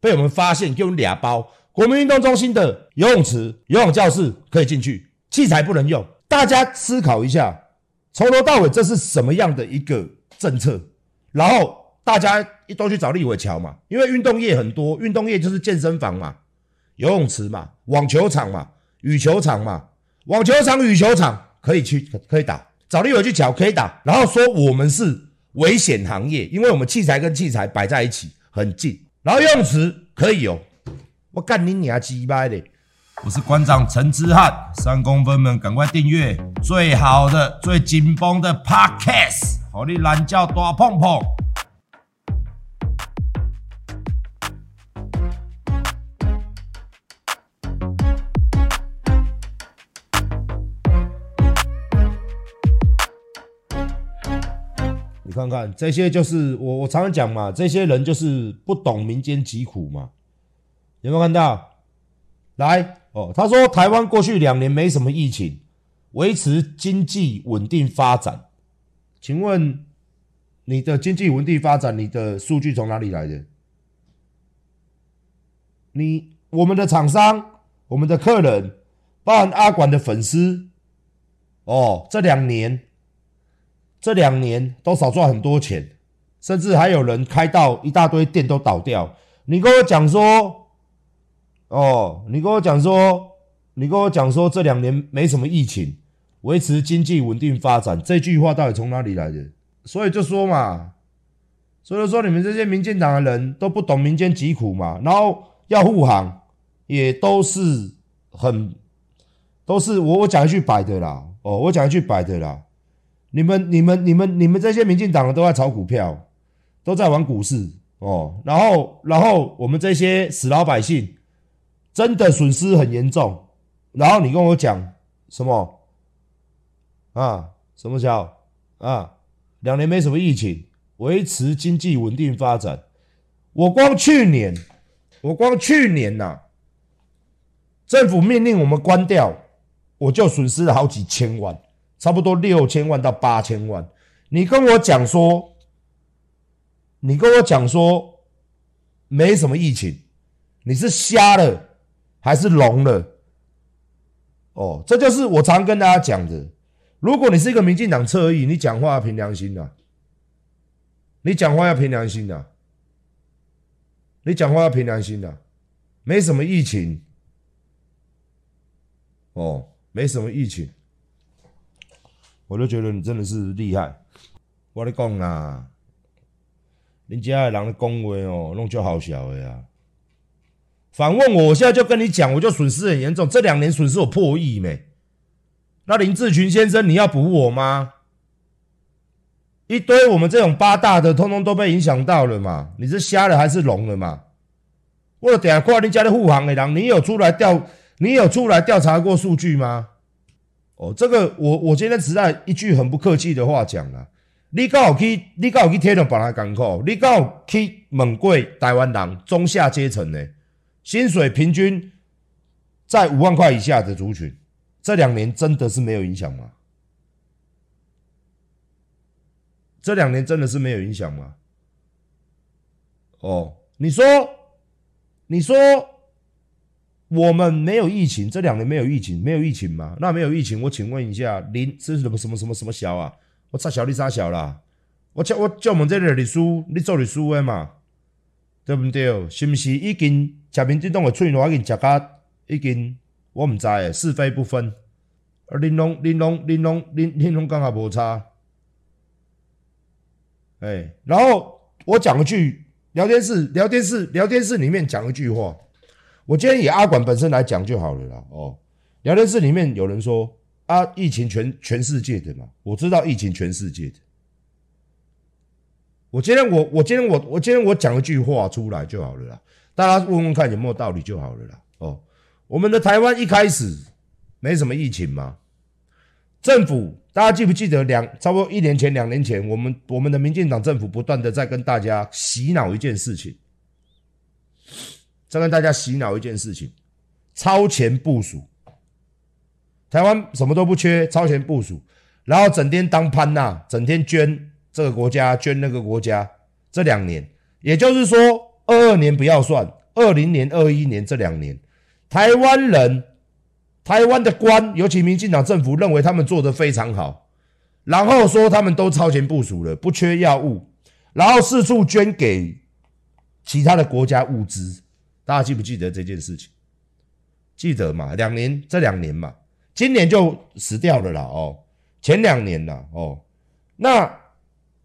被我们发现，给我们俩包。国民运动中心的游泳池、游泳教室可以进去，器材不能用。大家思考一下，从头到尾这是什么样的一个政策？然后大家都去找立委桥嘛，因为运动业很多，运动业就是健身房嘛、游泳池嘛、网球场嘛、羽球场嘛、网球场、羽球场可以去可以打，找立委去乔可以打，然后说我们是危险行业，因为我们器材跟器材摆在一起很近，然后用词可以有。我干你娘鸡巴的！我是馆长陈之汉，三公分们赶快订阅最好的、最紧绷的 Podcast，好你懒觉大碰碰。看看这些，就是我我常常讲嘛，这些人就是不懂民间疾苦嘛。有没有看到？来哦，他说台湾过去两年没什么疫情，维持经济稳定发展。请问你的经济稳定发展，你的数据从哪里来的？你我们的厂商、我们的客人，包含阿管的粉丝，哦，这两年这两年都少赚很多钱，甚至还有人开到一大堆店都倒掉。你跟我讲说。哦，你跟我讲说，你跟我讲说，这两年没什么疫情，维持经济稳定发展，这句话到底从哪里来的？所以就说嘛，所以说你们这些民进党的人都不懂民间疾苦嘛，然后要护航，也都是很，都是我我讲一句白的啦，哦，我讲一句白的啦，你们你们你们你们这些民进党的都在炒股票，都在玩股市哦，然后然后我们这些死老百姓。真的损失很严重，然后你跟我讲什么啊？什么叫啊？两年没什么疫情，维持经济稳定发展。我光去年，我光去年呐、政府命令我们关掉，我就损失了好几千万，差不多六千万到八千万。你跟我讲说，你跟我讲说没什么疫情，你是瞎了？还是聋了，哦，这就是我常跟大家讲的。如果你是一个民进党侧翼，你讲话要凭良心的，你讲话要凭良心的，你讲话要凭良心的。没什么疫情，哦，没什么疫情，我就觉得你真的是厉害。我跟你讲啦，人家的人的讲话哦，弄就好笑的呀。反问我，我现在就跟你讲，我就损失很严重，这两年损失我破亿没？那林志群先生，你要补我吗？一堆我们这种八大的，通通都被影响到了嘛？你是瞎了还是聋了嘛？我等下挂你家的护航的人，你有出来调，你有出来调查过数据吗？哦，这个我我今天实在一句很不客气的话讲了，你刚好去，你刚好去天龙把他港口，你刚好去问过台湾人中下阶层呢？薪水平均在五万块以下的族群，这两年真的是没有影响吗？这两年真的是没有影响吗？哦，你说，你说我们没有疫情，这两年没有疫情，没有疫情吗？那没有疫情，我请问一下，林是什么什么什么什么小啊？我差小你啥小啦？我叫我叫我们这里律师，你做律师的嘛？对不对？是不是已经？吃民进党的嘴，我已经吃甲已经，我唔知诶，是非不分。而恁拢、恁拢、恁拢、恁恁拢刚好无差。哎，然后我讲一句，聊天室、聊天室、聊天室里面讲一句话。我今天以阿管本身来讲就好了啦。哦，聊天室里面有人说啊，疫情全全世界的嘛，我知道疫情全世界的。我今天我我今天我我今天我讲一句话出来就好了啦。大家问问看有没有道理就好了啦。哦，我们的台湾一开始没什么疫情吗？政府大家记不记得两差不多一年前、两年前，我们我们的民进党政府不断的在跟大家洗脑一件事情，再跟大家洗脑一件事情，超前部署，台湾什么都不缺，超前部署，然后整天当潘娜，整天捐这个国家，捐那个国家，这两年，也就是说。二二年不要算，二零年、二一年这两年，台湾人、台湾的官，尤其民进党政府认为他们做得非常好，然后说他们都超前部署了，不缺药物，然后四处捐给其他的国家物资。大家记不记得这件事情？记得嘛？两年，这两年嘛，今年就死掉了啦。哦，前两年啦。哦，那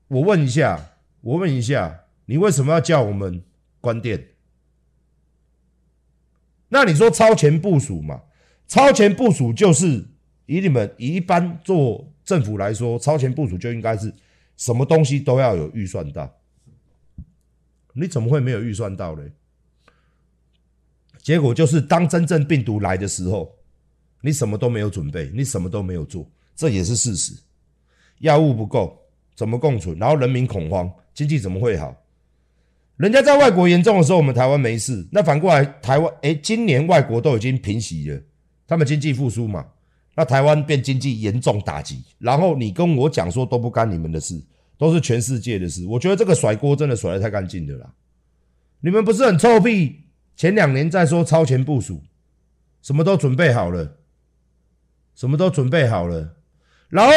我问一下，我问一下。你为什么要叫我们关店？那你说超前部署嘛？超前部署就是以你们以一般做政府来说，超前部署就应该是什么东西都要有预算到。你怎么会没有预算到呢？结果就是当真正病毒来的时候，你什么都没有准备，你什么都没有做，这也是事实。药物不够，怎么共存？然后人民恐慌，经济怎么会好？人家在外国严重的时候，我们台湾没事。那反过来，台湾诶，今年外国都已经平息了，他们经济复苏嘛。那台湾变经济严重打击，然后你跟我讲说都不干你们的事，都是全世界的事。我觉得这个甩锅真的甩得太干净了啦。你们不是很臭屁？前两年在说超前部署，什么都准备好了，什么都准备好了。然后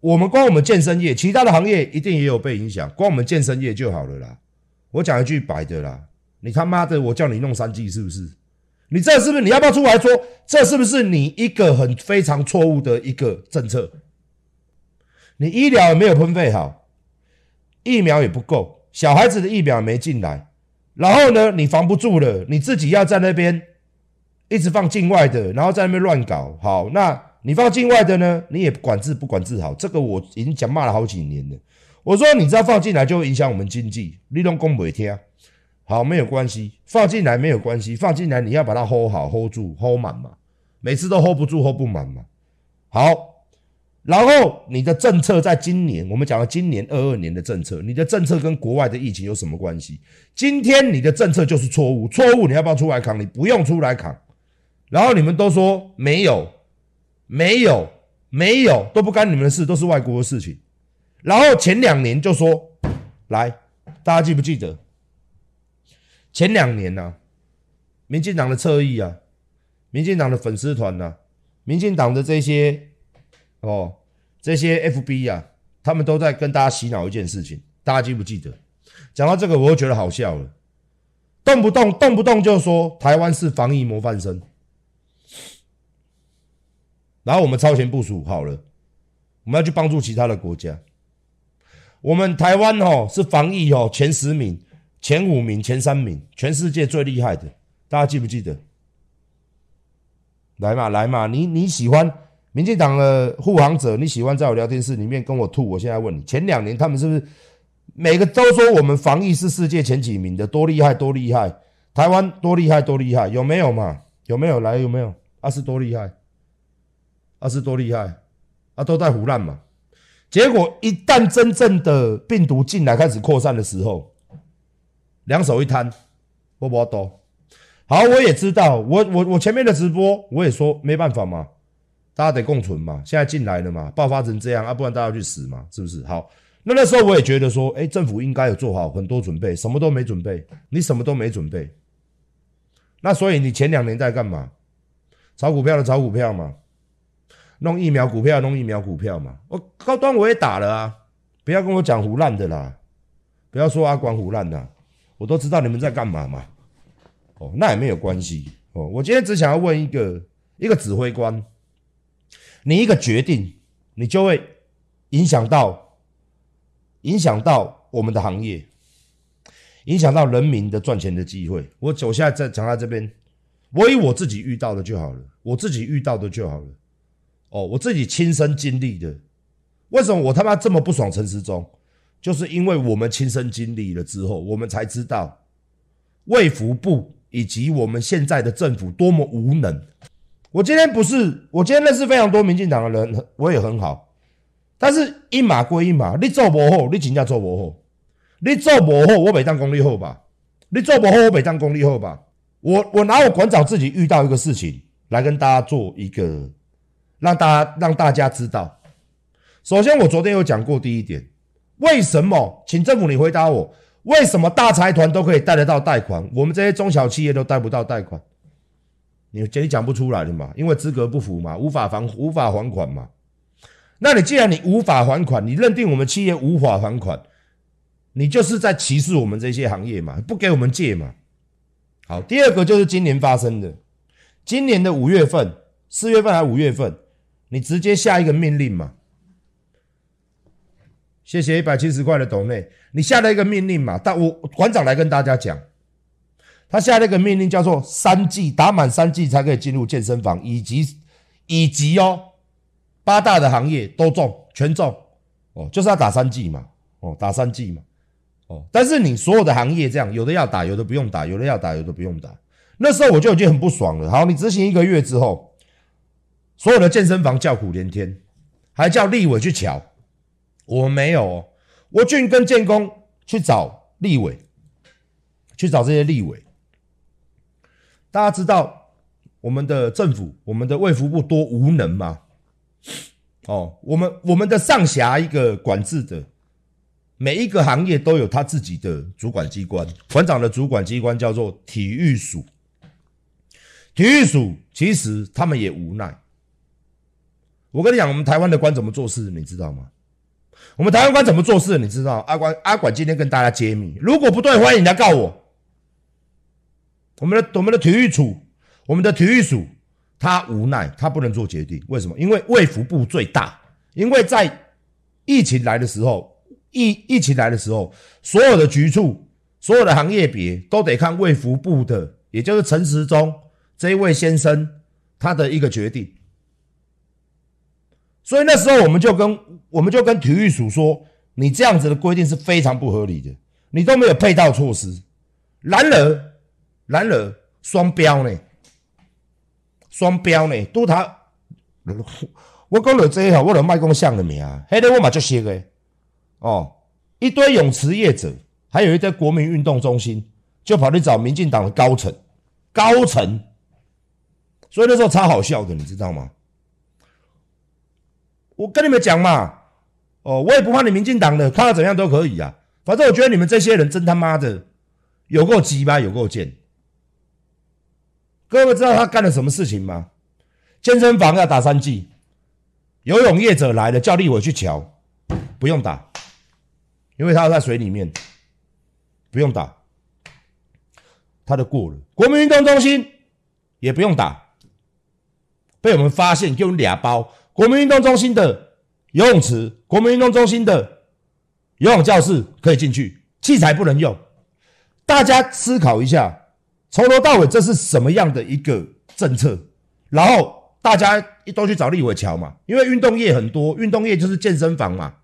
我们光我们健身业，其他的行业一定也有被影响，光我们健身业就好了啦。我讲一句白的啦，你他妈的，我叫你弄三 G 是不是？你这是不是？你要不要出来说，这是不是你一个很非常错误的一个政策？你医疗也没有分配好，疫苗也不够，小孩子的疫苗也没进来，然后呢，你防不住了，你自己要在那边一直放境外的，然后在那边乱搞。好，那你放境外的呢，你也管制不管制好，这个我已经讲骂了好几年了。我说，你知道放进来就会影响我们经济，你都讲不听。好，没有关系，放进来没有关系，放进来你要把它 hold 好，hold 住，hold 满嘛。每次都 hold 不住，hold 不满嘛。好，然后你的政策在今年，我们讲了今年二二年的政策，你的政策跟国外的疫情有什么关系？今天你的政策就是错误，错误你要不要出来扛？你不用出来扛。然后你们都说没有，没有，没有，都不干你们的事，都是外国的事情。然后前两年就说，来，大家记不记得？前两年呢、民进党的侧翼啊，民进党的粉丝团呐，民进党的这些哦，这些 FB 啊，他们都在跟大家洗脑一件事情，大家记不记得？讲到这个，我就觉得好笑了，动不动动不动就说台湾是防疫模范生，然后我们超前部署好了，我们要去帮助其他的国家。我们台湾哦是防疫哦前十名、前五名、前三名，全世界最厉害的，大家记不记得？来嘛来嘛，你你喜欢民进党的护航者？你喜欢在我聊天室里面跟我吐？我现在问你，前两年他们是不是每个都说我们防疫是世界前几名的？多厉害多厉害！台湾多厉害多厉害？有没有嘛？有没有来？有没有？啊是多厉害？啊是多厉害？啊都在胡乱嘛？结果一旦真正的病毒进来开始扩散的时候，两手一摊，波波多。好，我也知道，我我我前面的直播我也说没办法嘛，大家得共存嘛。现在进来了嘛，爆发成这样啊，不然大家去死嘛，是不是？好，那那时候我也觉得说，哎，政府应该有做好很多准备，什么都没准备，你什么都没准备。那所以你前两年在干嘛？炒股票的炒股票嘛。弄疫苗股票，弄疫苗股票嘛。我高端我也打了啊，不要跟我讲胡烂的啦，不要说阿管胡烂的，我都知道你们在干嘛嘛。哦，那也没有关系哦。我今天只想要问一个一个指挥官，你一个决定，你就会影响到影响到我们的行业，影响到人民的赚钱的机会。我我现在在讲到这边，我以我自己遇到的就好了，我自己遇到的就好了。哦，我自己亲身经历的，为什么我他妈这么不爽陈时中？就是因为我们亲身经历了之后，我们才知道卫福部以及我们现在的政府多么无能。我今天不是，我今天认识非常多民进党的人，我也很好，但是一码归一码，你做不好，你真正做不好；你做不好，我没当功力后吧？你做不好，我没当功力后吧？我我拿我馆长自己遇到一个事情来跟大家做一个。让大家让大家知道，首先我昨天有讲过第一点，为什么？请政府你回答我，为什么大财团都可以贷得到贷款，我们这些中小企业都贷不到贷款？你这里讲不出来的嘛？因为资格不符嘛，无法还无法还款嘛。那你既然你无法还款，你认定我们企业无法还款，你就是在歧视我们这些行业嘛？不给我们借嘛？好，第二个就是今年发生的，今年的五月份、四月份还是五月份，你直接下一个命令嘛？谢谢一百七十块的斗内，你下了一个命令嘛？但我馆长来跟大家讲，他下了一个命令，叫做三剂打满三剂才可以进入健身房，以及以及哦，八大的行业都中全中哦，就是要打三剂嘛，哦，打三剂嘛，哦，但是你所有的行业这样，有的要打，有的不用打，有的要打，有的不用打。那时候我就已经很不爽了。好，你执行一个月之后，所有的健身房叫苦连天，还叫立委去瞧。我没有、哦，我俊跟建工去找立委，去找这些立委。大家知道我们的政府，我们的卫福部多无能吗？哦，我们我们的上辖一个管制的，每一个行业都有他自己的主管机关。馆长的主管机关叫做体育署，体育署其实他们也无奈。我跟你讲，我们台湾的官怎么做事，你知道吗？我们台湾官怎么做事？你知道？阿官阿管今天跟大家揭秘，如果不对，欢迎你来告我。我们的我们的体育处，我们的体育署，他无奈，他不能做决定。为什么？因为卫福部最大。因为在疫情来的时候，疫疫情来的时候，所有的局处、所有的行业别都得看卫福部的，也就是陈时中这一位先生他的一个决定。所以那时候我们就跟我们就跟体育署说，你这样子的规定是非常不合理的，你都没有配套措施。然而，然而双标呢？双标呢？都他，我讲了这个，我的麦讲像了没啊？黑的我嘛就写个哦，一堆泳池业者，还有一堆国民运动中心，就跑去找民进党的高层，高层。所以那时候超好笑的，你知道吗？我跟你们讲嘛，哦，我也不怕你民进党的，看他怎样都可以啊。反正我觉得你们这些人真他妈的有够鸡巴，有够贱。各位知道他干了什么事情吗？健身房要打三剂，游泳业者来了叫立委去瞧，不用打，因为他在水里面，不用打，他都过了。国民运动中心也不用打，被我们发现就俩包。国民运动中心的游泳池，国民运动中心的游泳教室可以进去，器材不能用。大家思考一下，从头到尾这是什么样的一个政策？然后大家都去找立委桥嘛，因为运动业很多，运动业就是健身房嘛、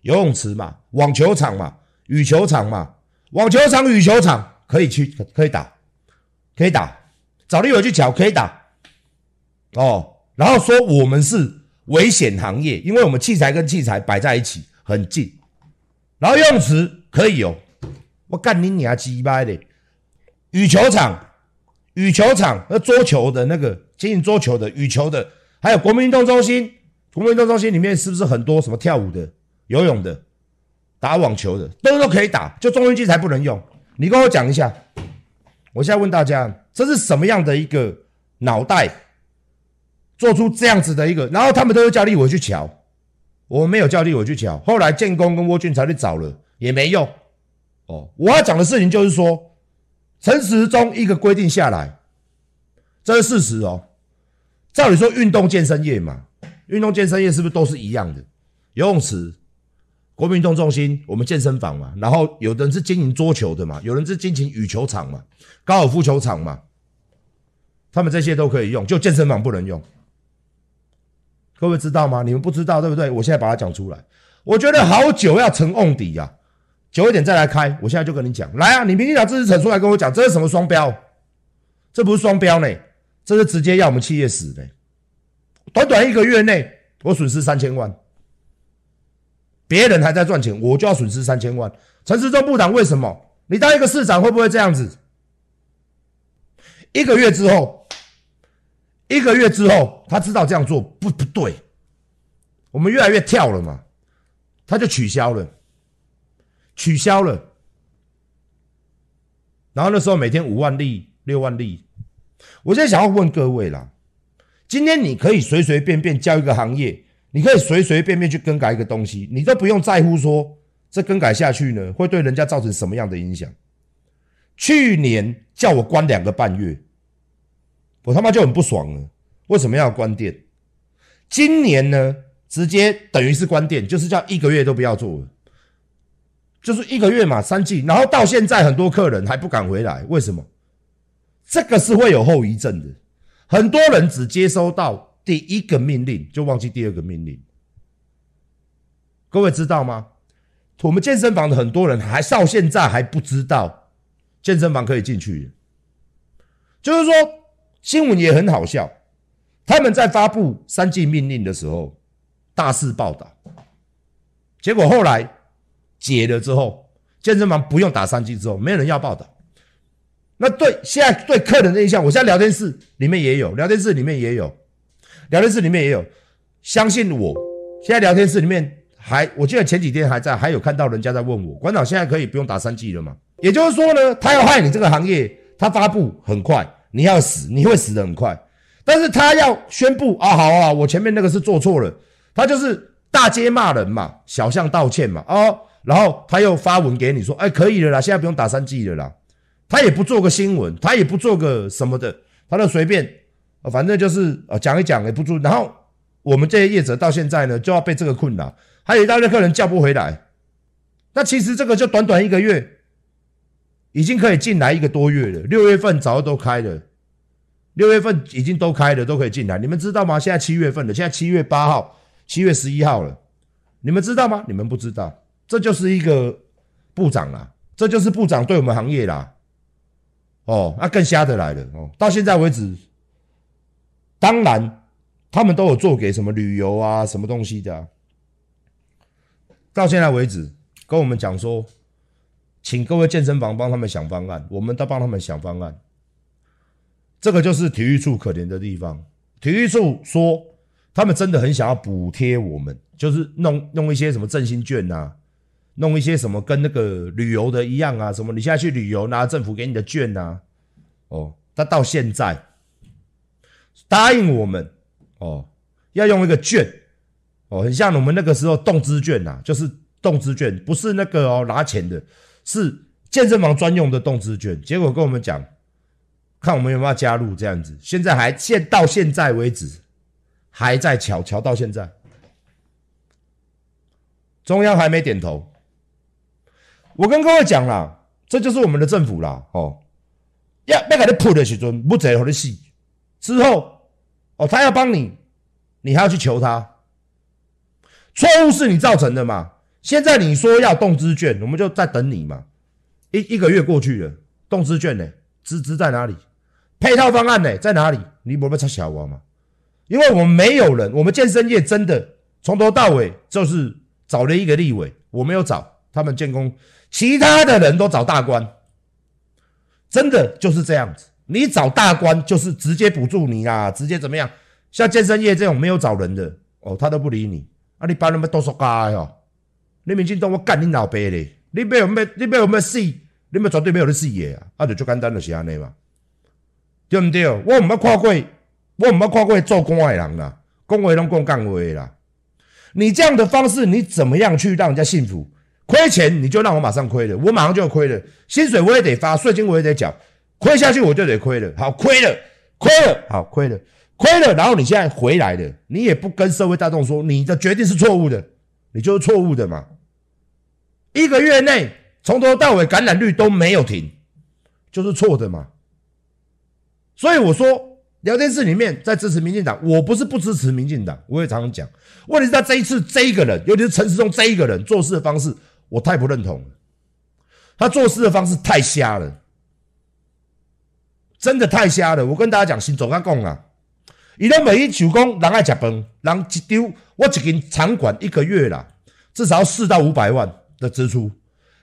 游泳池嘛、网球场嘛、羽球场嘛、网球场、羽球场可以去，可以打，可以打，找立委去乔可以打。哦，然后说我们是。危险行业，因为我们器材跟器材摆在一起很近，然后游泳池可以有，我干你娘鸡掰的！羽球场、羽球场和桌球的那个经营桌球的、羽球的，还有国民运动中心，国民运动中心里面是不是很多什么跳舞的、游泳的、打网球的，都都可以打，就重运器材不能用。你跟我讲一下，我现在问大家，这是什么样的一个脑袋？做出这样子的一个，然后他们都是叫立委去瞧，我没有叫立委去瞧。后来建工跟沃俊才去找了，也没用。哦，我要讲的事情就是说，陈时中一个规定下来，这是事实哦。照理说，运动健身业嘛，运动健身业是不是都是一样的？游泳池、国民运动中心、我们健身房嘛，然后有的人是经营桌球的嘛，有人是经营羽球场嘛、高尔夫球场嘛，他们这些都可以用，就健身房不能用。各位知道吗？你们不知道对不对？我现在把它讲出来。我觉得好久要成瓮底呀，一点再来开。我现在就跟你讲，来啊！你明天讲知识产出来跟我讲，这是什么双标？这不是双标呢，这是直接要我们企业死的。短短一个月内，我损失三千万，别人还在赚钱，我就要损失三千万。陈时中部长为什么？你当一个市长会不会这样子？一个月之后。一个月之后，他知道这样做不不对，我们越来越跳了嘛，他就取消了，取消了。然后那时候每天五万例、六万例。我现在想要问各位啦，今天你可以随随便便教一个行业，你可以随随便便去更改一个东西，你都不用在乎说这更改下去呢会对人家造成什么样的影响。去年叫我关两个半月，我他妈就很不爽了。为什么要关店？今年呢，直接等于是关店，就是叫一个月都不要做了，就是一个月嘛，三季。然后到现在很多客人还不敢回来，为什么？这个是会有后遗症的。很多人只接收到第一个命令，就忘记第二个命令。各位知道吗？我们健身房的很多人还到现在还不知道。健身房可以进去，就是说新闻也很好笑。他们在发布三季命令的时候，大肆报道，结果后来解了之后，健身房不用打三剂之后，没有人要报道。那对现在对客人的印象，我现在聊天室里面也有，聊天室里面也有，聊天室里面也有。相信我，现在聊天室里面还，我记得前几天还在，还有看到人家在问我，馆长现在可以不用打三剂了吗？也就是说呢，他要害你这个行业，他发布很快，你要死，你会死得很快。但是他要宣布啊，好啊，我前面那个是做错了，他就是大街骂人嘛，小巷道歉嘛，哦，然后他又发文给你说，哎，可以了啦，现在不用打三剂了啦。他也不做个新闻，他也不做个什么的，他就随便，反正就是呃讲一讲也不做。然后我们这些业者到现在呢，就要被这个困扰，还有一大堆客人叫不回来。那其实这个就短短一个月。已经可以进来一个多月了，六月份早就都开了，六月份已经都开了，都可以进来。你们知道吗？现在七月份了，现在七月八号、七月十一号了，你们知道吗？你们不知道，这就是一个部长啦，这就是部长对我们行业啦。哦，那更瞎的来了哦，到现在为止，当然他们都有做给什么旅游啊、什么东西的，到现在为止跟我们讲说。请各位健身房帮他们想方案，我们都帮他们想方案。这个就是体育处可怜的地方。体育处说，他们真的很想要补贴我们，就是弄弄一些什么振兴券啊，弄一些什么跟那个旅游的一样啊，什么你现在去旅游拿政府给你的券啊，哦，他到现在答应我们哦，要用一个券哦，很像我们那个时候动资券呐，就是动资券，不是那个哦拿钱的。是健身房专用的动资券，结果跟我们讲，看我们有没有加入这样子。现在还现到现在为止，还在瞧瞧到现在，中央还没点头。我跟各位讲啦，这就是我们的政府啦。哦，要要给你铺的时阵，不贼和你死。之后，哦，他要帮你，你还要去求他，错误是你造成的嘛？现在你说要动资券，我们就在等你嘛。一一个月过去了，动资券呢？资资在哪里？配套方案呢？在哪里？你不要插小我嘛？因为我们没有人，我们健身业真的从头到尾就是找了一个立委，我没有找他们建工，其他的人都找大官，真的就是这样子。你找大官就是直接补助你啦，直接怎么样？像健身业这种没有找人的哦，他都不理你啊！你把那么多说干哦。你民进党我干你老爸嘞！你没有没你没有没死，你们绝对没有的死的啊！啊，就最简单就是安尼嘛，对不对？我唔要看过，我唔要看过做官的人啦，讲话拢讲干话啦。你这样的方式，你怎么样去让人家信服？亏钱你就让我马上亏了，我马上就要亏了，薪水我也得发，税金我也得缴，亏下去我就得亏了。好，亏了，亏了，好，亏了，亏了。然后你现在回来了，你也不跟社会大众说你的决定是错误的。你就是错误的嘛！一个月内从头到尾感染率都没有停，就是错的嘛。所以我说，聊天室里面在支持民进党，我不是不支持民进党，我也常常讲。问题是他这一次这一个人，尤其是陈时中这一个人做事的方式，我太不认同了。他做事的方式太瞎了，真的太瞎了。我跟大家讲，先走开讲啊。伊都每一手工人爱食饭，人一丢我一间场馆一个月啦，至少四到五百万的支出。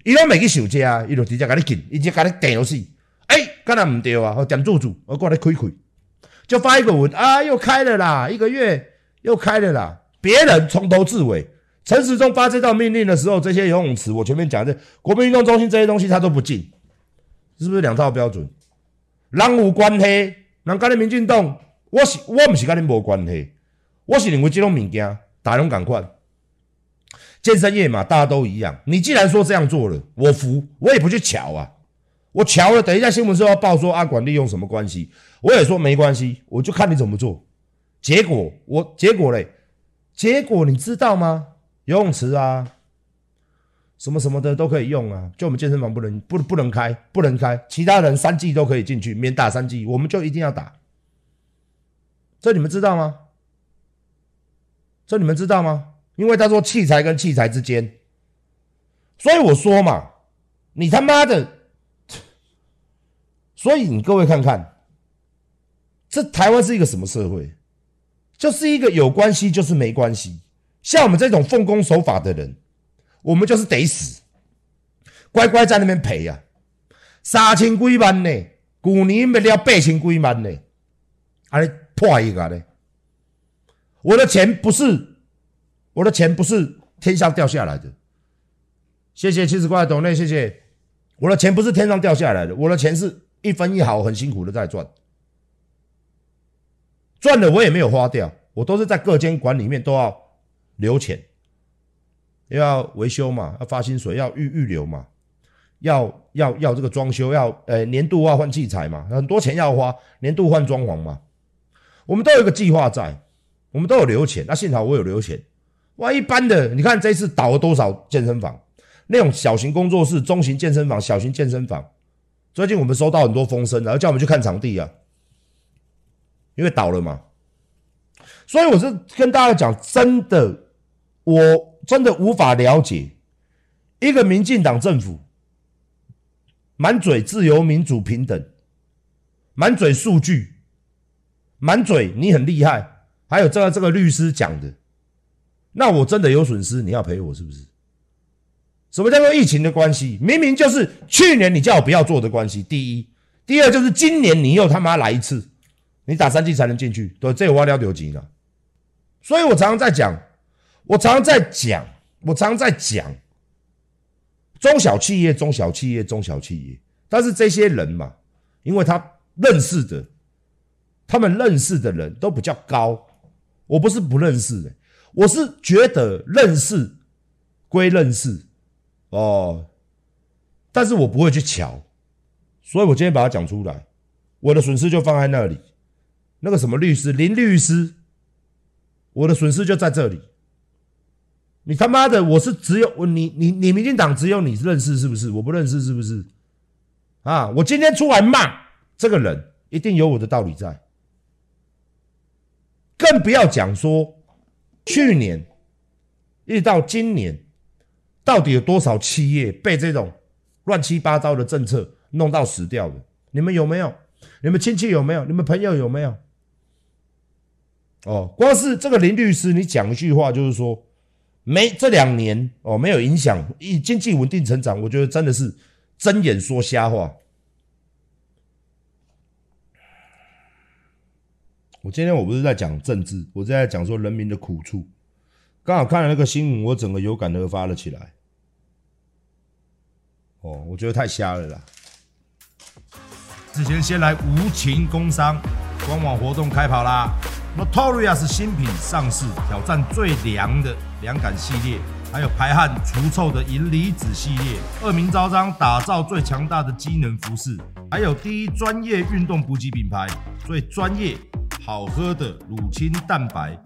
伊都每个手家，伊就直接甲你进，伊直接甲你订游戏。哎，干那唔对啊？我点住住，我过来开开，就发一个文啊，又开了啦，一个月又开了啦。别人从头至尾，陈时中发这道命令的时候，这些游泳池我前面讲的国民运动中心这些东西他都不进，是不是两套标准？人有关系，人跟你民进党，我是我不是跟你无关系，我是认为这种物件，大家赶快。健身业嘛，大家都一样。你既然说这样做了，我服，我也不去瞧啊。我瞧了，等一下新闻是要报说阿管利用什么关系，我也说没关系，我就看你怎么做。结果我结果嘞，结果你知道吗？游泳池啊，什么什么的都可以用啊，就我们健身房不能不不能开，不能开，其他人三剂都可以进去，免打三剂，我们就一定要打。这你们知道吗？这你们知道吗？因为他说器材跟器材之间，所以我说嘛，你他妈的，所以你各位看看，这台湾是一个什么社会？就是一个有关系就是没关系，像我们这种奉公守法的人，我们就是得死，乖乖在那边赔呀，三千几万呢，去年没了八千几万呢，还破一个呢，我的钱不是。我的钱不是天上掉下来的，谢谢七十块的抖内，谢谢。我的钱不是天上掉下来的，我的钱是一分一毫很辛苦的在赚，赚了我也没有花掉，我都是在各间馆里面都要留钱，要维修嘛，要发薪水，要预预留嘛，要要要这个装修，要呃年度要换器材嘛，很多钱要花，年度换装潢嘛，我们都有一个计划在，我们都有留钱，那幸好我有留钱。哇，一般的，你看这次倒了多少健身房？那种小型工作室、中型健身房、小型健身房，最近我们收到很多风声，然后叫我们去看场地啊，因为倒了嘛。所以我是跟大家讲，真的，我真的无法了解一个民进党政府满嘴自由、民主、平等，满嘴数据，满嘴你很厉害，还有这个这个律师讲的。那我真的有损失，你要赔我是不是？什么叫做疫情的关系？明明就是去年你叫我不要做的关系。第一，第二就是今年你又他妈来一次，你打三剂才能进去，对，这我了有急了。所以我常常在讲，我常在讲，我常在讲中小企业，中小企业，中小企业。但是这些人嘛，因为他认识的，他们认识的人都比较高，我不是不认识的。我是觉得认识归认识哦，但是我不会去瞧，所以我今天把它讲出来，我的损失就放在那里。那个什么律师林律师，我的损失就在这里。你他妈的，我是只有我你你你民进党只有你认识是不是？我不认识是不是？啊，我今天出来骂这个人，一定有我的道理在，更不要讲说。去年一直到今年，到底有多少企业被这种乱七八糟的政策弄到死掉的？你们有没有？你们亲戚有没有？你们朋友有没有？哦，光是这个林律师，你讲一句话就是说，没这两年哦，没有影响，经济稳定成长，我觉得真的是睁眼说瞎话。我今天我不是在讲政治，我是在讲说人民的苦处。刚好看了那个新闻，我整个有感而发了起来。哦，我觉得太瞎了啦！之前先来无情工商，官网活动开跑啦！Notorious 新品上市，挑战最凉的凉感系列，还有排汗除臭的银离子系列，恶名昭彰，打造最强大的机能服饰，还有第一专业运动补给品牌，最专业。好喝的乳清蛋白，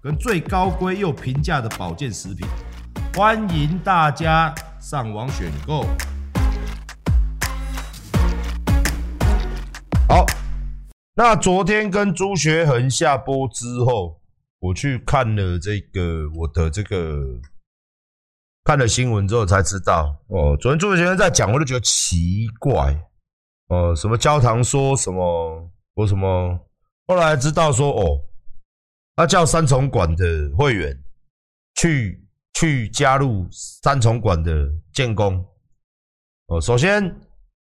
跟最高规又平价的保健食品，欢迎大家上网选购。好，那昨天跟朱学恒下播之后，我去看了这个我的这个看了新闻之后才知道哦，昨天朱学恒在讲，我就觉得奇怪哦，什么焦糖说什么我什么。后来知道说哦，他叫三重馆的会员去去加入三重馆的建工哦。首先，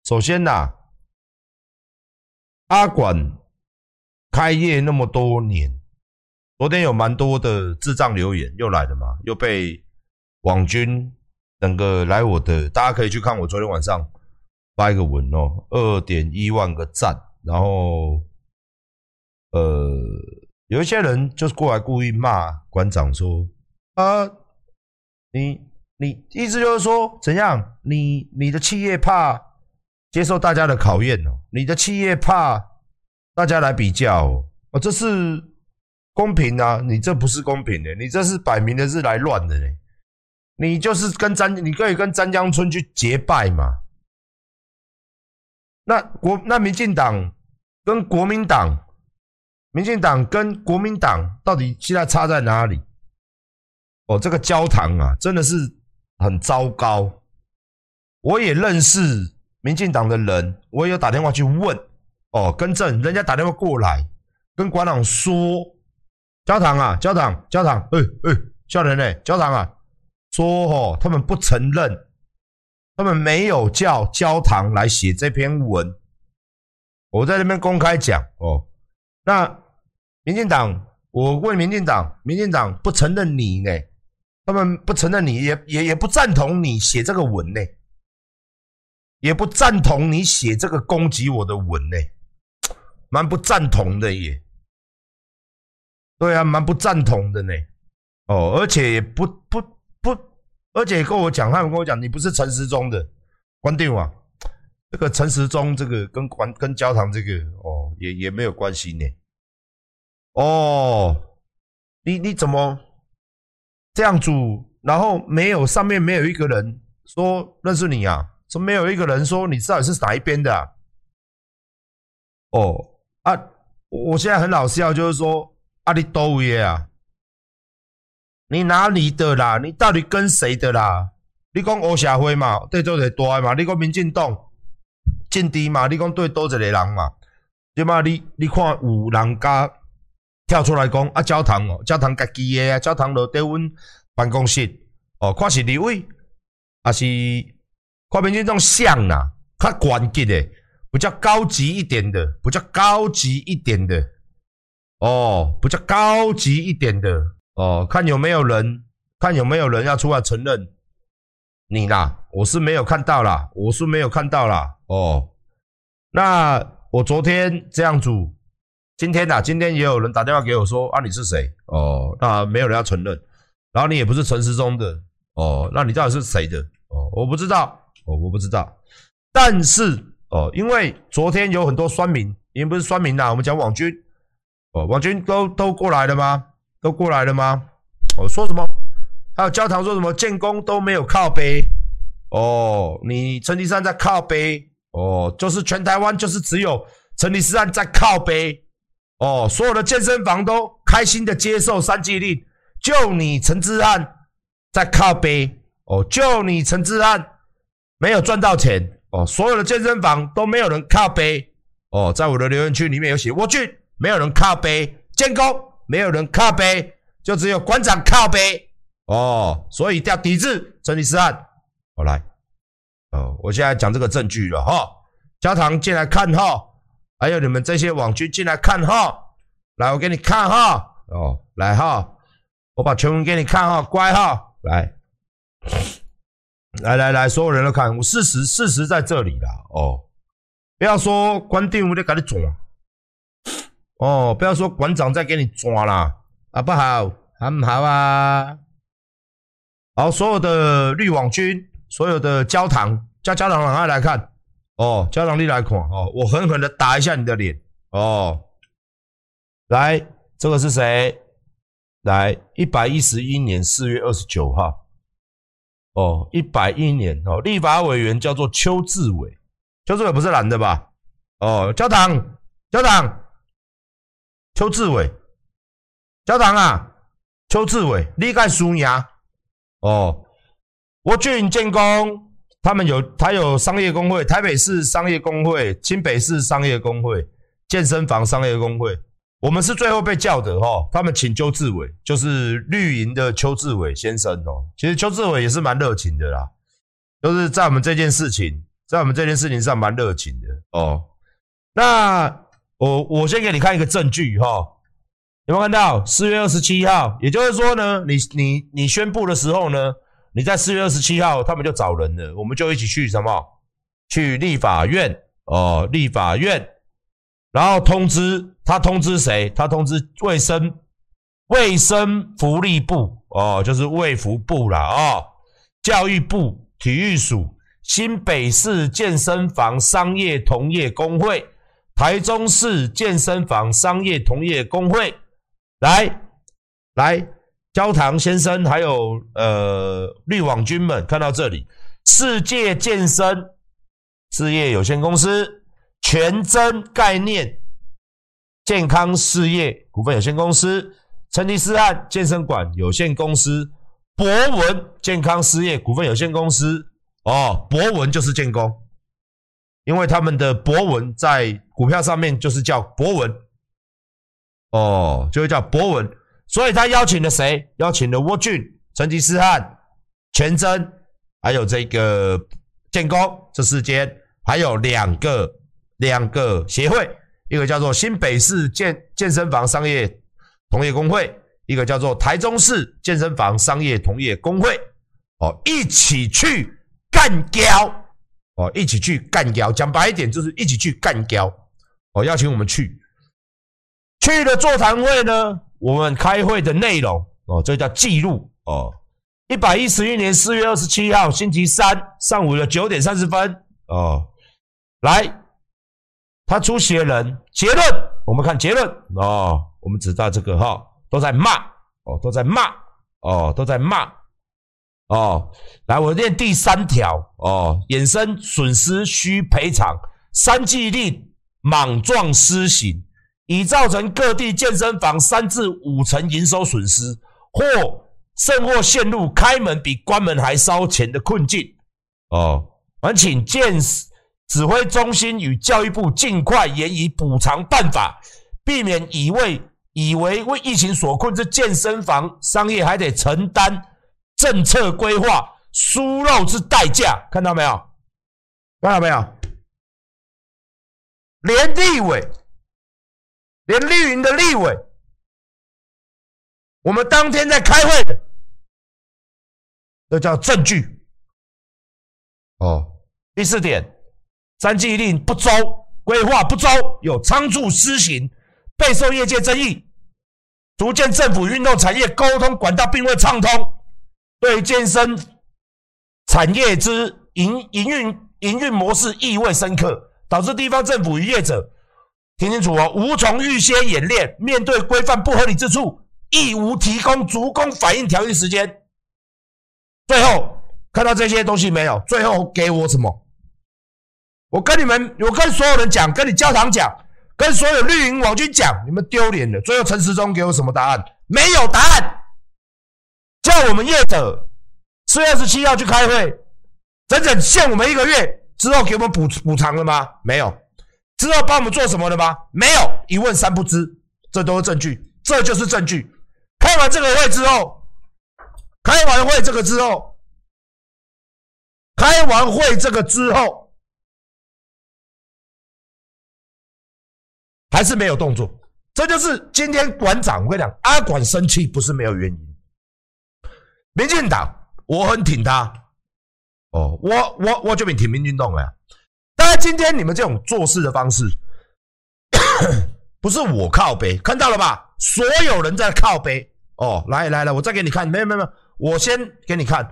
首先呐，阿馆开业那么多年，昨天有蛮多的智障留言又来了嘛，又被网军等个来我的，大家可以去看我昨天晚上发一个文哦，二点一万个赞，然后呃，有一些人就是过来故意骂馆长说啊，你你意思就是说怎样？你你的企业怕接受大家的考验哦，你的企业怕大家来比较哦，这是公平啊？你这不是公平的，你这是摆明的是来乱的嘞。你就是跟詹，你可以跟詹江村去结拜嘛？那国那民进党跟国民党，民进党跟国民党到底现在差在哪里？哦，这个焦糖啊，真的是很糟糕。我也认识民进党的人，我也有打电话去问。哦，更正，人家打电话过来跟馆长说，焦糖啊，焦糖，焦糖，哎哎，叫人嘞，焦糖啊。说哦，他们不承认，他们没有叫焦糖来写这篇文。我在那边公开讲哦，那民进党，我问民进党，民进党不承认你呢，他们不承认你也也也不赞同你写这个文呢，也不赞同你写这个攻击我的文呢，蛮不赞同的耶。对啊，蛮不赞同的呢。哦，而且也不不。不，而且跟我讲，他们跟我讲，你不是陈时中的关定啊？这个陈时中这个跟关跟焦糖这个哦，也也没有关系呢。哦，你你怎么这样组？然后没有上面没有一个人说认识你啊？怎么没有一个人说你到底是哪一边的啊？哦啊，我现在很老实要就是说，阿里多耶啊。你哪里的啦？你到底跟谁的啦？你讲欧社会嘛？对多一个大嘛？你讲民进党政治嘛？你讲对多一个人嘛？对嘛？你你看有人家跳出来讲啊，焦糖哦，焦糖家己的啊，焦糖落在阮办公室哦，看是李伟，还是看民进党像啦，较高级的，比较高级一点的，比较高级一点的，哦，比较高级一点的。哦，看有没有人，看有没有人要出来承认你啦。我是没有看到啦，我是没有看到啦。哦，那我昨天这样组，今天呐，今天也有人打电话给我说啊，你是谁？哦，那没有人要承认，然后你也不是陈时中的，哦，那你到底是谁的？哦，我不知道，哦，我不知道。但是哦，因为昨天有很多酸民，因为不是酸民啦，我们讲网军，哦，网军都都过来了吗？都过来了吗？我说什么？还有教堂说什么？建功都没有靠背哦，你成吉思汗在靠背哦，就是全台湾就是只有成吉思汗在靠背哦，所有的健身房都开心的接受三级令，就你成吉思汗在靠背哦，就你成吉思汗没有赚到钱哦，所有的健身房都没有人靠背。哦，在我的留言区里面有写，我去没有人靠背建工。没有人靠背，就只有馆长靠背。哦，所以要抵制成吉思汗。好来，哦，我现在讲这个证据了哈，焦糖进来看哈，还有你们这些网军进来看哈，来，我给你看哈，哦，来哈，我把全文给你看哈，乖哈，来，来来来，所有人都看，我事实事实在这里了哦，不要说关定我得给你转。哦，不要说馆长在给你抓啦，好不好？好不好啊？好，所有的绿网军，所有的焦糖，叫焦糖，让他来看。哦，焦糖你来看哦，我狠狠的打一下你的脸。哦，来，这个是谁？来，一百一十一年四月二十九号。哦，一百一年哦，立法委员叫做邱志伟，邱志伟不是男的吧？哦，焦糖，焦糖。邱志伟，焦糖啊！邱志伟，你该输赢哦。我俊建工，他们有，他有商业工会，台北市商业工会、新北市商业工会、健身房商业工会，我们是最后被叫的哈。他们请邱志伟，就是绿营的邱志伟先生哦。其实邱志伟也是蛮热情的啦，就是在我们这件事情，在我们这件事情上蛮热情的哦。那。我我先给你看一个证据哈，有没有看到四月二十七号？也就是说呢，你你你宣布的时候呢，你在四月二十七号，他们就找人了，我们就一起去什么去立法院哦，立法院，然后通知他通知谁？他通知卫生卫生福利部哦，就是卫福部啦哦，教育部体育署。新北市健身房商业同业公会、台中市健身房商业同业公会，来来，焦糖先生还有呃绿网军们看到这里，世界健身事业有限公司、全真概念健康事业股份有限公司、成吉思汗健身馆有限公司、博文健康事业股份有限公司。哦，博文就是建工，因为他们的博文在股票上面就是叫博文，哦，就会叫博文，所以他邀请了谁？邀请了沃俊、成吉思汗、全真，还有这个建工这四间，还有两个两个协会，一个叫做新北市健健身房商业同业公会，一个叫做台中市健身房商业同业公会，哦，一起去。干譙哦，一起去干譙。讲白一点，就是一起去干譙哦。邀请我们去，去了座谈会呢。我们开会的内容哦，这叫记录哦。一百一十一年四月二十七号星期三上午的九点三十分哦，来，他出席的人结论，我们看结论哦。我们知道这个哈，都在骂哦，都在骂哦，都在骂。哦，来，我念第三条哦，衍生损失需赔偿，三季力莽撞施行，已造成各地健身房三至五成营收损失，或甚或陷入开门比关门还烧钱的困境。哦，还请健指挥中心与教育部尽快研拟补偿办法，避免以为以为为疫情所困之健身房商业还得承担。政策规划疏漏之代价，看到没有？看到没有？连立委，连绿营的立委，我们当天在开会，这叫证据。哦，第四点，三季令不周，规划不周，有仓促施行，备受业界争议，足见政府运动产业沟通管道并未畅通。对健身产业之营营运营运模式意味深刻，导致地方政府与业者听清楚哦，无从预先演练，面对规范不合理之处，亦无提供足供反应条例时间。最后看到这些东西没有？最后给我什么？我跟你们，我跟所有人讲，跟你教堂讲，跟所有绿营网军讲，你们丢脸了。最后陈时中给我什么答案？没有答案。叫我们业者四月二十七号去开会，整整限我们一个月之后给我们补补偿了吗？没有。之后帮我们做什么了吗？没有。一问三不知，这都是证据，这就是证据。开完这个会之后，开完会这个之后，开完会这个之后，还是没有动作。这就是今天馆长，我跟你讲，阿管生气不是没有原因。民进党，我很挺他，哦，我我我就比挺民进党了。但是今天你们这种做事的方式，不是我靠背，看到了吧？所有人在靠背。哦，来来来，我再给你看，没有没有没有，我先给你看。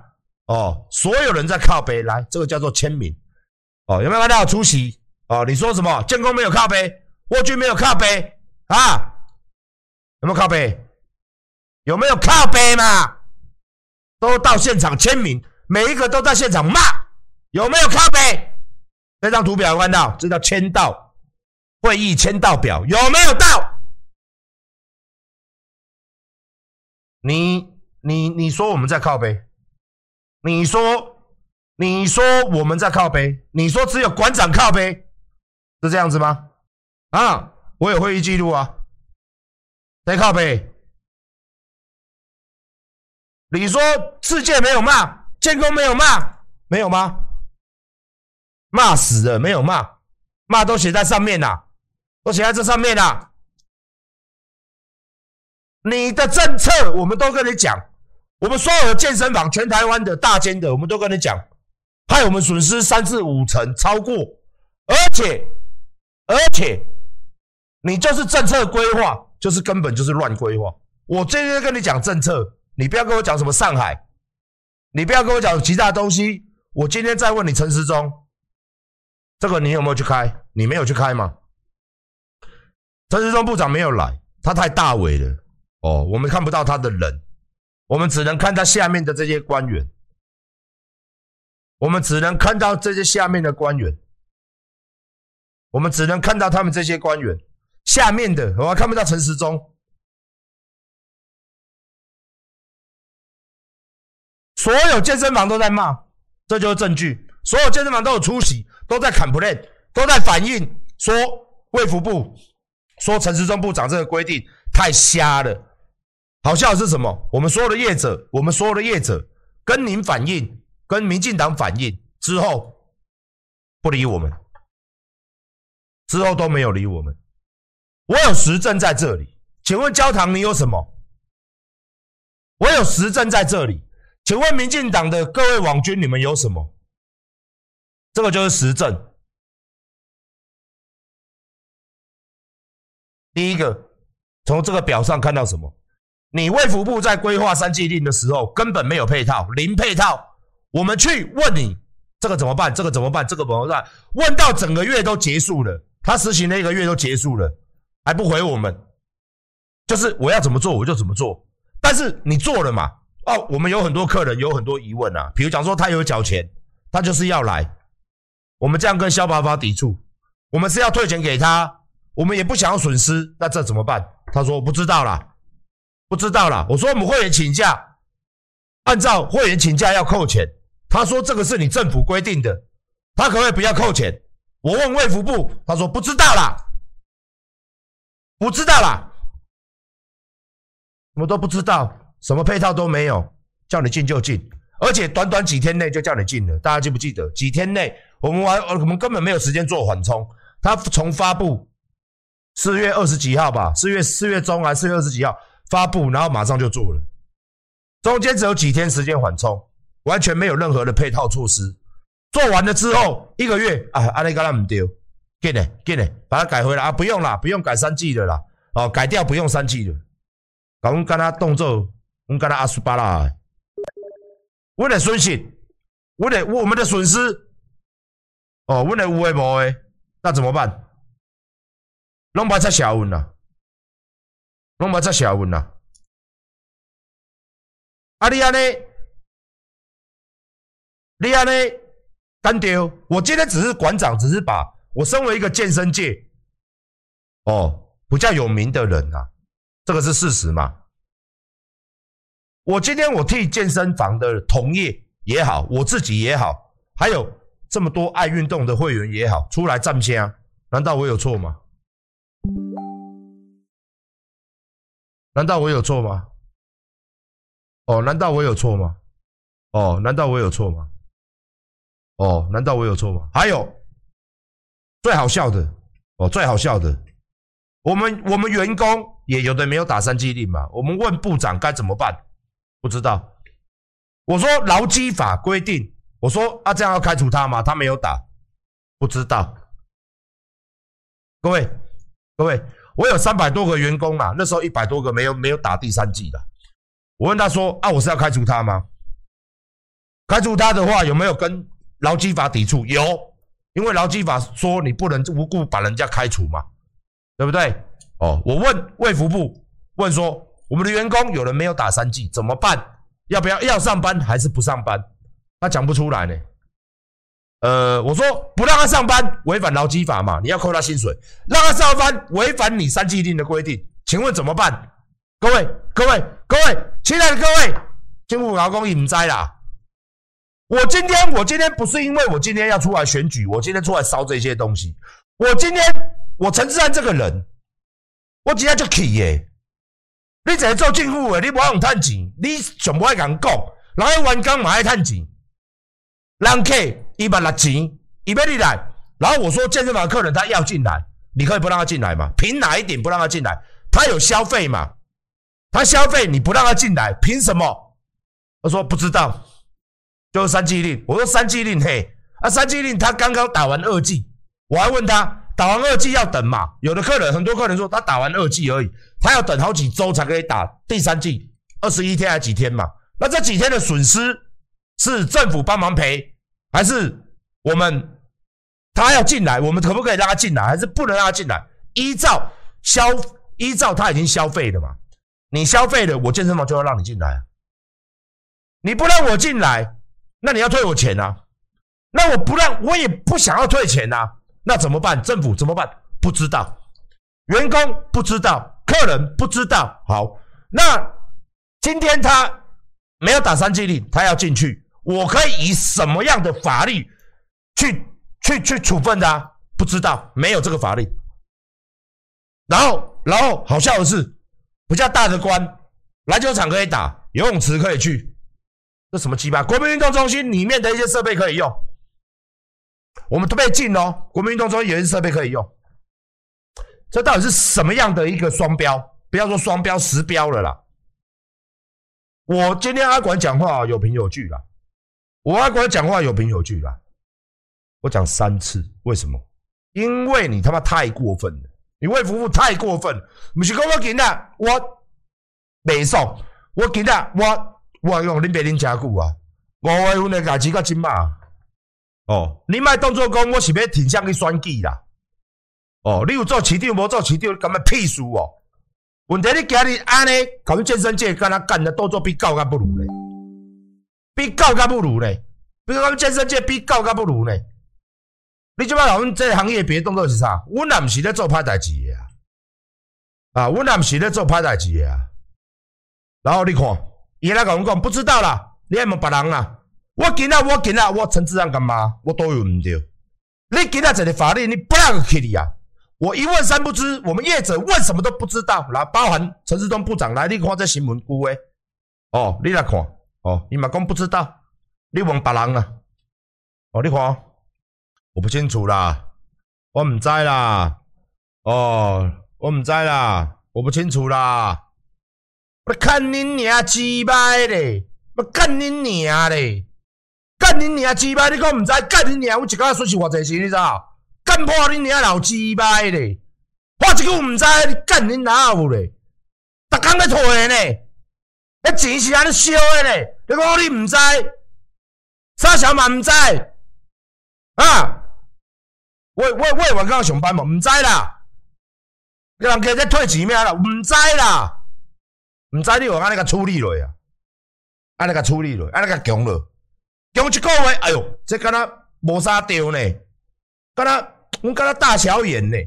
哦，所有人在靠背，来，这个叫做签名。哦，有没有看到出席？哦，你说什么？建工没有靠背，沃军没有靠背啊？有没有靠背？有没有靠背嘛？都到现场签名，每一个都在现场骂，有没有靠背？这张图表有看到，这叫签到会议签到表，有没有到？你你你说我们在靠背，你说你说我们在靠背，你说只有馆长靠背，是这样子吗？啊，我有会议记录啊，谁靠北？你说世界没有骂，建工没有骂，没有吗？骂死了，没有骂，骂都写在上面啦，都写在这上面啦。你的政策我们都跟你讲，我们所有的健身房，全台湾的大间的，我们都跟你讲，害我们损失三至五成，超过，而且而且你就是政策规划，就是根本就是乱规划。我今天跟你讲政策，你不要跟我讲什么上海，你不要跟我讲其他东西。我今天再问你陈时中，这个你有没有去开？你没有去开吗？陈时中部长没有来，他太大伟了哦，我们看不到他的人，我们只能看他下面的这些官员，我们只能看到这些下面的官员，我们只能看到他们这些官员下面的，我还看不到陈时中。所有健身房都在骂，这就是证据。所有健身房都有出席，都在 complain，都在反映说卫福部说陈时中部长这个规定太瞎了。好笑的是什么？我们所有的业者，我们所有的业者跟您反映，跟民进党反映之后，不理我们，之后都没有理我们。我有实证在这里，请问焦糖你有什么？我有实证在这里。请问民进党的各位网军，你们有什么？这个就是实证。第一个，从这个表上看到什么？你卫福部在规划三剂令的时候，根本没有配套，零配套。我们去问你，这个怎么办？这个怎么办？这个怎么办？问到整个月都结束了，他实行了一个月都结束了，还不回我们，就是我要怎么做我就怎么做。但是你做了嘛？哦，我们有很多客人有很多疑问啊，比如讲说他有缴钱，他就是要来，我们这样跟消保法抵触，我们是要退钱给他，我们也不想要损失，那这怎么办？他说我不知道啦，不知道啦。我说我们会员请假，按照会员请假要扣钱，他说这个是你政府规定的，他可不可以不要扣钱？我问卫福部，他说不知道啦，不知道啦，我都不知道。什么配套都没有，叫你进就进，而且短短几天内就叫你进了。大家记不记得？几天内我们完，我们根本没有时间做缓冲。他从发布四月二十几号吧，四月四月中还是四月二十几号发布，然后马上就做了，中间只有几天时间缓冲，完全没有任何的配套措施。做完了之后一个月啊，阿里嘎那唔丢，给呢给呢，把它改回来啊，不用啦，不用改三 G 的啦，哦，改掉不用三 G 的，搞跟他动作。我们跟他阿苏巴拉，为了损失，为了我们的损失，哦，为了无为无诶，那怎么办？拢不在下文呐，拢不在下文呐。阿丽安呢？丽安呢？单丢！我今天只是馆长，只是把我身为一个健身界，哦，比较有名的人啊，这个是事实嘛。我今天我替健身房的同业也好，我自己也好，还有这么多爱运动的会员也好，出来站枪，难道我有错吗？难道我有错吗？哦，难道我有错吗？哦，难道我有错吗？哦，难道我有错吗？还有最好笑的哦，最好笑的，我们我们员工也有的没有打三季令嘛，我们问部长该怎么办？不知道，我说劳基法规定，我说啊，这样要开除他吗？他没有打，不知道。各位，各位，我有三百多个员工啊，那时候一百多个没有没有打第三季的。我问他说啊，我是要开除他吗？开除他的话有没有跟劳基法抵触？有，因为劳基法说你不能无故把人家开除嘛，对不对？哦，我问卫福部，问说。我们的员工有人没有打三剂，怎么办？要不要要上班还是不上班？他讲不出来呢。呃，我说不让他上班，违反劳基法嘛，你要扣他薪水；让他上班，违反你三剂令的规定，请问怎么办？各位，各位，各位，亲爱的各位，政府劳工你唔知啦。我今天，我今天不是因为我今天要出来选举，我今天出来烧这些东西。我今天，我陈志安这个人，我今天就气耶。你只做政府的，你不爱用赚钱，你全部爱讲讲，然后员工嘛爱赚钱，人客伊嘛拿钱，伊要你来，然后我说健身房客人他要进来，你可以不让他进来吗？凭哪一点不让他进来？他有消费嘛？他消费你不让他进来，凭什么？他说不知道，就是三季令。我说三季令，嘿，啊，三季令他刚刚打完二季，我还问他打完二季要等嘛？有的客人，很多客人说他打完二季而已，他要等好几周才可以打第三季，二十一天还几天嘛？那这几天的损失是政府帮忙赔，还是我们他要进来，我们可不可以让他进来，还是不能让他进来？依照消依照他已经消费了嘛？你消费了，我健身房就要让你进来。你不让我进来，那你要退我钱啊？那我不让，我也不想要退钱啊。那怎么办？政府怎么办？不知道，员工不知道，客人不知道。好，那今天他没有打三剂令，他要进去，我可以以什么样的法律去去去处分他？不知道，没有这个法律。然后，然后好笑的是，比较大的官，篮球场可以打，游泳池可以去。这什么鸡巴？国民运动中心里面的一些设备可以用，我们都被禁哦。国民运动中心有些设备可以用，这到底是什么样的一个双标？不要说双标，实标了啦。我今天阿管讲话有凭有据啦，我阿管讲话有凭有据啦。我讲三次，为什么？因为你他妈太过分了，你卫福部太过分，不是讲我今天我没送，我今天我。我用恁爸恁家久啊，五月份的假期到今嘛。哦，你卖当做讲我是要挺向去选举啦。哦，你有做市长无做市长，干嘛屁事哦？问题你今日安尼，搞恁健身界干哪干的动作比狗还不如嘞，比狗还不如嘞，比如讲健身界比狗还不如嘞。你即摆老阮这个行业别的动作是啥？阮也毋是咧做歹代志的啊，啊，阮也毋是咧做歹代志的啊。然后你看。伊来甲阮讲，不知道啦，你还问别人啦？我今仔我今仔我陈志安干嘛？我都有毋对。你今仔这个法律你不让去你啊！我一问三不知，我们业者问什么都不知道。来，包含陈时中部长来，你看这新闻有诶？哦，你来看哦，你嘛讲不知道，你问别人啊。哦，你看，我不清楚啦，我毋知啦。哦，我毋知啦，我不清楚啦。我看你娘鸡巴嘞！我干恁娘嘞！干恁娘鸡巴！你讲毋知？干恁娘！我一个月损失偌济钱，你知道？干破恁娘老鸡巴嘞！我一句毋知，你干恁哪有嘞？逐工咧退呢？那钱是安尼烧的呢？你讲你毋知？啥小嘛毋知？啊！我我我晚刚上班嘛，毋知啦。人家在退钱咩啦？毋知啦。毋知你有安尼甲处理落啊？安尼甲处理落，安尼甲强落，强一个月，哎哟，这敢若无啥着呢？敢若阮敢若大小眼呢？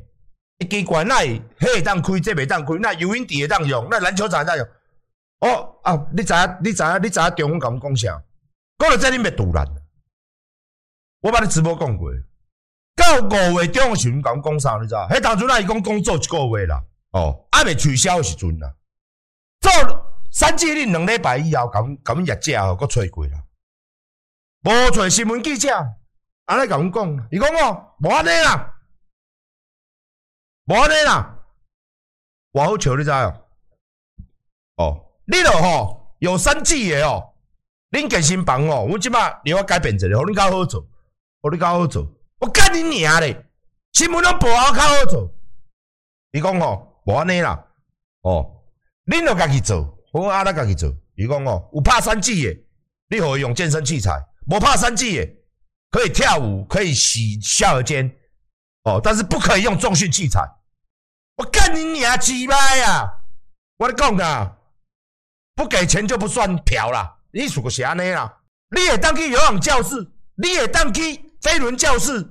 一机关那迄会当开，这袂当开，那游泳池会当用，那篮球场会当用。哦啊，你知影？你知影？你知影？中央甲阮讲啥？讲了这恁袂突然。我捌你直播讲过，到五月中旬甲阮讲啥？你知？迄当初那伊讲工作一个月啦，哦，还未取消的时阵啦。做三季令两礼拜以后，咁咁业绩哦，搁找过啦。无找新闻记者，安尼甲阮讲，伊讲哦，无安尼啦，无安尼啦，我好笑你知哦。哦，你着吼有三季的哦，恁健身房哦，阮即马你要改变一下，互恁较好做，互你较好做。我干你娘嘞！新闻拢报好较好做。伊讲吼，无安尼啦，哦。恁著家己做，我讲阿拉家己做。伊讲哦，有拍三 G 的，你可以用健身器材；无拍三 G 的，可以跳舞，可以洗下顎间，哦，但是不可以用重训器材。我干你娘鸡巴呀！我咧讲啊，不给钱就不算嫖啦。你属个啥呢啦？你也当去游泳教室，你也当去飞轮教室，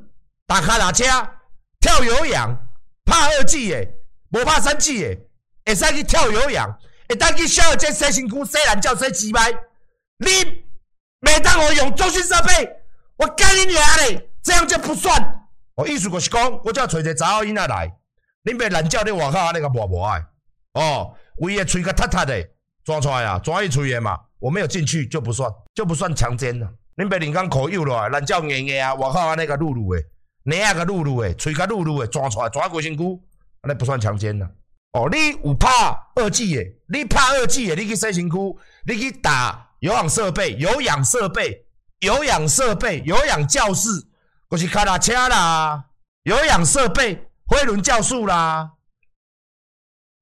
打卡拉车，跳有氧，拍二 G 的，无拍三 G 的。会使去跳有氧，会当去小儿间洗身躯、洗懒觉、洗鸡排。你每当我用中心设备，我干你娘嘞！这样就不算。我意思就是讲，我叫找一个查某囡仔来，恁爸懒觉在外口安尼个磨磨哎。哦，胃个喙个塌塌的，抓出来啊，抓伊喙的嘛。我没有进去就不算，就不算强奸了。恁爸人讲口幼了，懒觉硬硬啊，外口安尼个露露的，内啊个露露的，喙个露露的，抓出来抓过身躯，安尼不算强奸了。哦，你有拍二 G 的，你拍二 G 的，你去洗身躯，你去打有氧设备，有氧设备有氧设备、有氧教室，或是卡拉车啦，有氧设备、飞轮教室啦，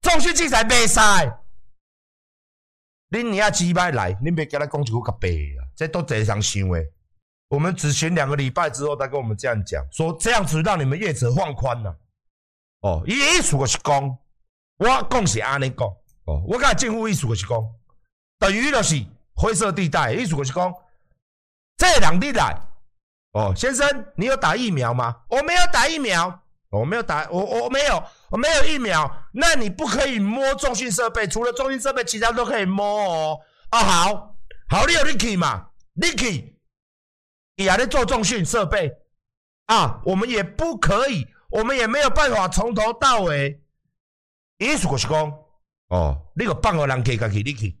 重训器材没塞。恁你要几摆来？恁别跟他讲一句较白啊！这都贼常想诶。我们只选两个礼拜之后，他跟我们这样讲，说这样子让你们业者放宽了。哦，伊意思就是讲，我讲是安尼讲。哦，我甲政府意思就是讲，等于就是灰色地带，意思就是讲，这两地来。哦，先生，你有打疫苗吗？我没有打疫苗，我没有打，我我没有，我没有疫苗。那你不可以摸重训设备，除了重训设备，其他都可以摸哦。啊，好，好，你有你去嘛，你去。你还在做重训设备啊？我们也不可以，我们也没有办法从头到尾。意思就是讲，哦，你个放个人客，家己你去。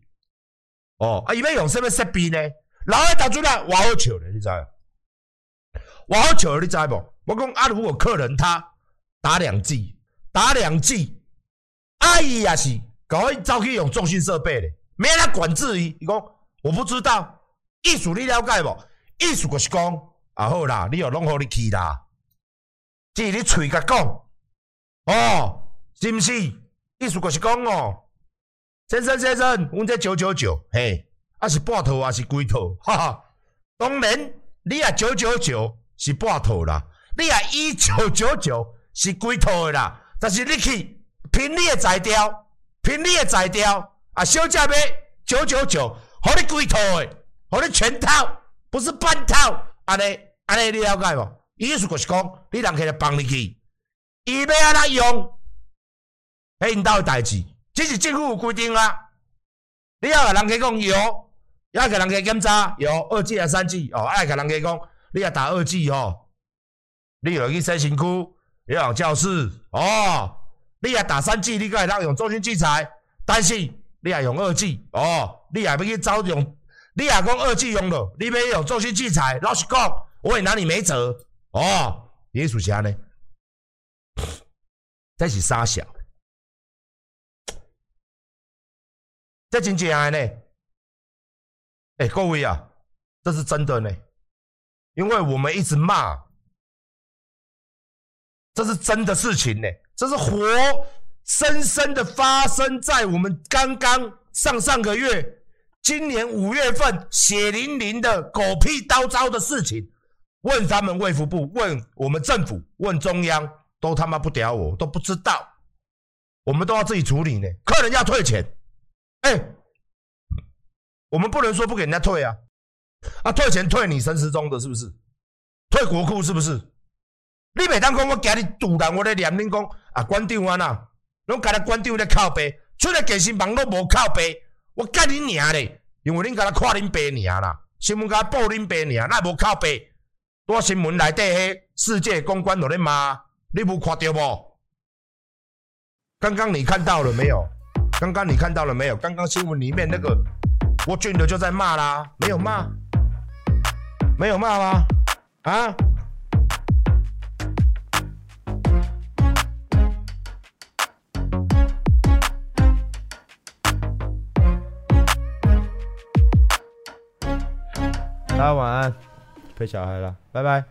哦，啊，伊要用什么设备呢？老爱打出来，我好笑的，你知？我好笑的，你知不？我讲啊，如果客人他打两剂，打两剂，阿姨也是搞一招去用重训设备的，没人管制伊。伊讲我不知道，意思你了解不？意思就是讲，啊好啦，你又拢好你去啦，即你喙甲讲，哦，是毋是？意思就是讲哦，先生先生，阮这九九九，嘿，啊是半套啊是规套？哈哈，当然，你也九九九是半套啦，你也一九九九是规套的啦，但是你去凭你的材料，凭你的材料，啊小姐要九九九，互你规套的，互你全套。不是半套，安尼安尼你了解无？意思就是讲，你人客来帮你去，伊要安怎用，迄因兜的代志，这是政府有规定啊。你要甲人家讲有，要甲人家检查有二剂还是三剂哦，爱甲人家讲，你要打二剂哦，你有去洗身躯，有教室哦，你要打三剂，你可以当用重训器材，但是你要用二剂哦，你也要去招用。你也讲二剂用了，你没有重训器材，老实讲，我也拿你没辙哦。耶稣家呢？这是三小，这真正呢？哎，各位啊，这是真的呢，因为我们一直骂，这是真的事情呢，这是活生生的发生在我们刚刚上上个月。今年五月份血淋淋的狗屁倒灶的事情，问他们卫福部，问我们政府，问中央，都他妈不屌我，都不知道，我们都要自己处理呢。客人要退钱，哎、我们不能说不给人家退啊，啊，退钱退你陈时中的，是不是？退国库是不是？你每当讲我今日堵人，我在念恁讲啊，馆长啊呐，拢甲咱馆长在靠背，出来健身房都无靠背。我干你娘嘞！因为恁甲他看恁爸娘啦，新闻甲他报恁爸娘，那无靠背。多新闻内底迄世界公关都在骂，你无看到无？刚刚你看到了没有？刚刚你看到了没有？刚刚新闻里面那个我俊的就在骂啦，没有骂？没有骂吗？啊？大家晚安，陪小孩了，拜拜。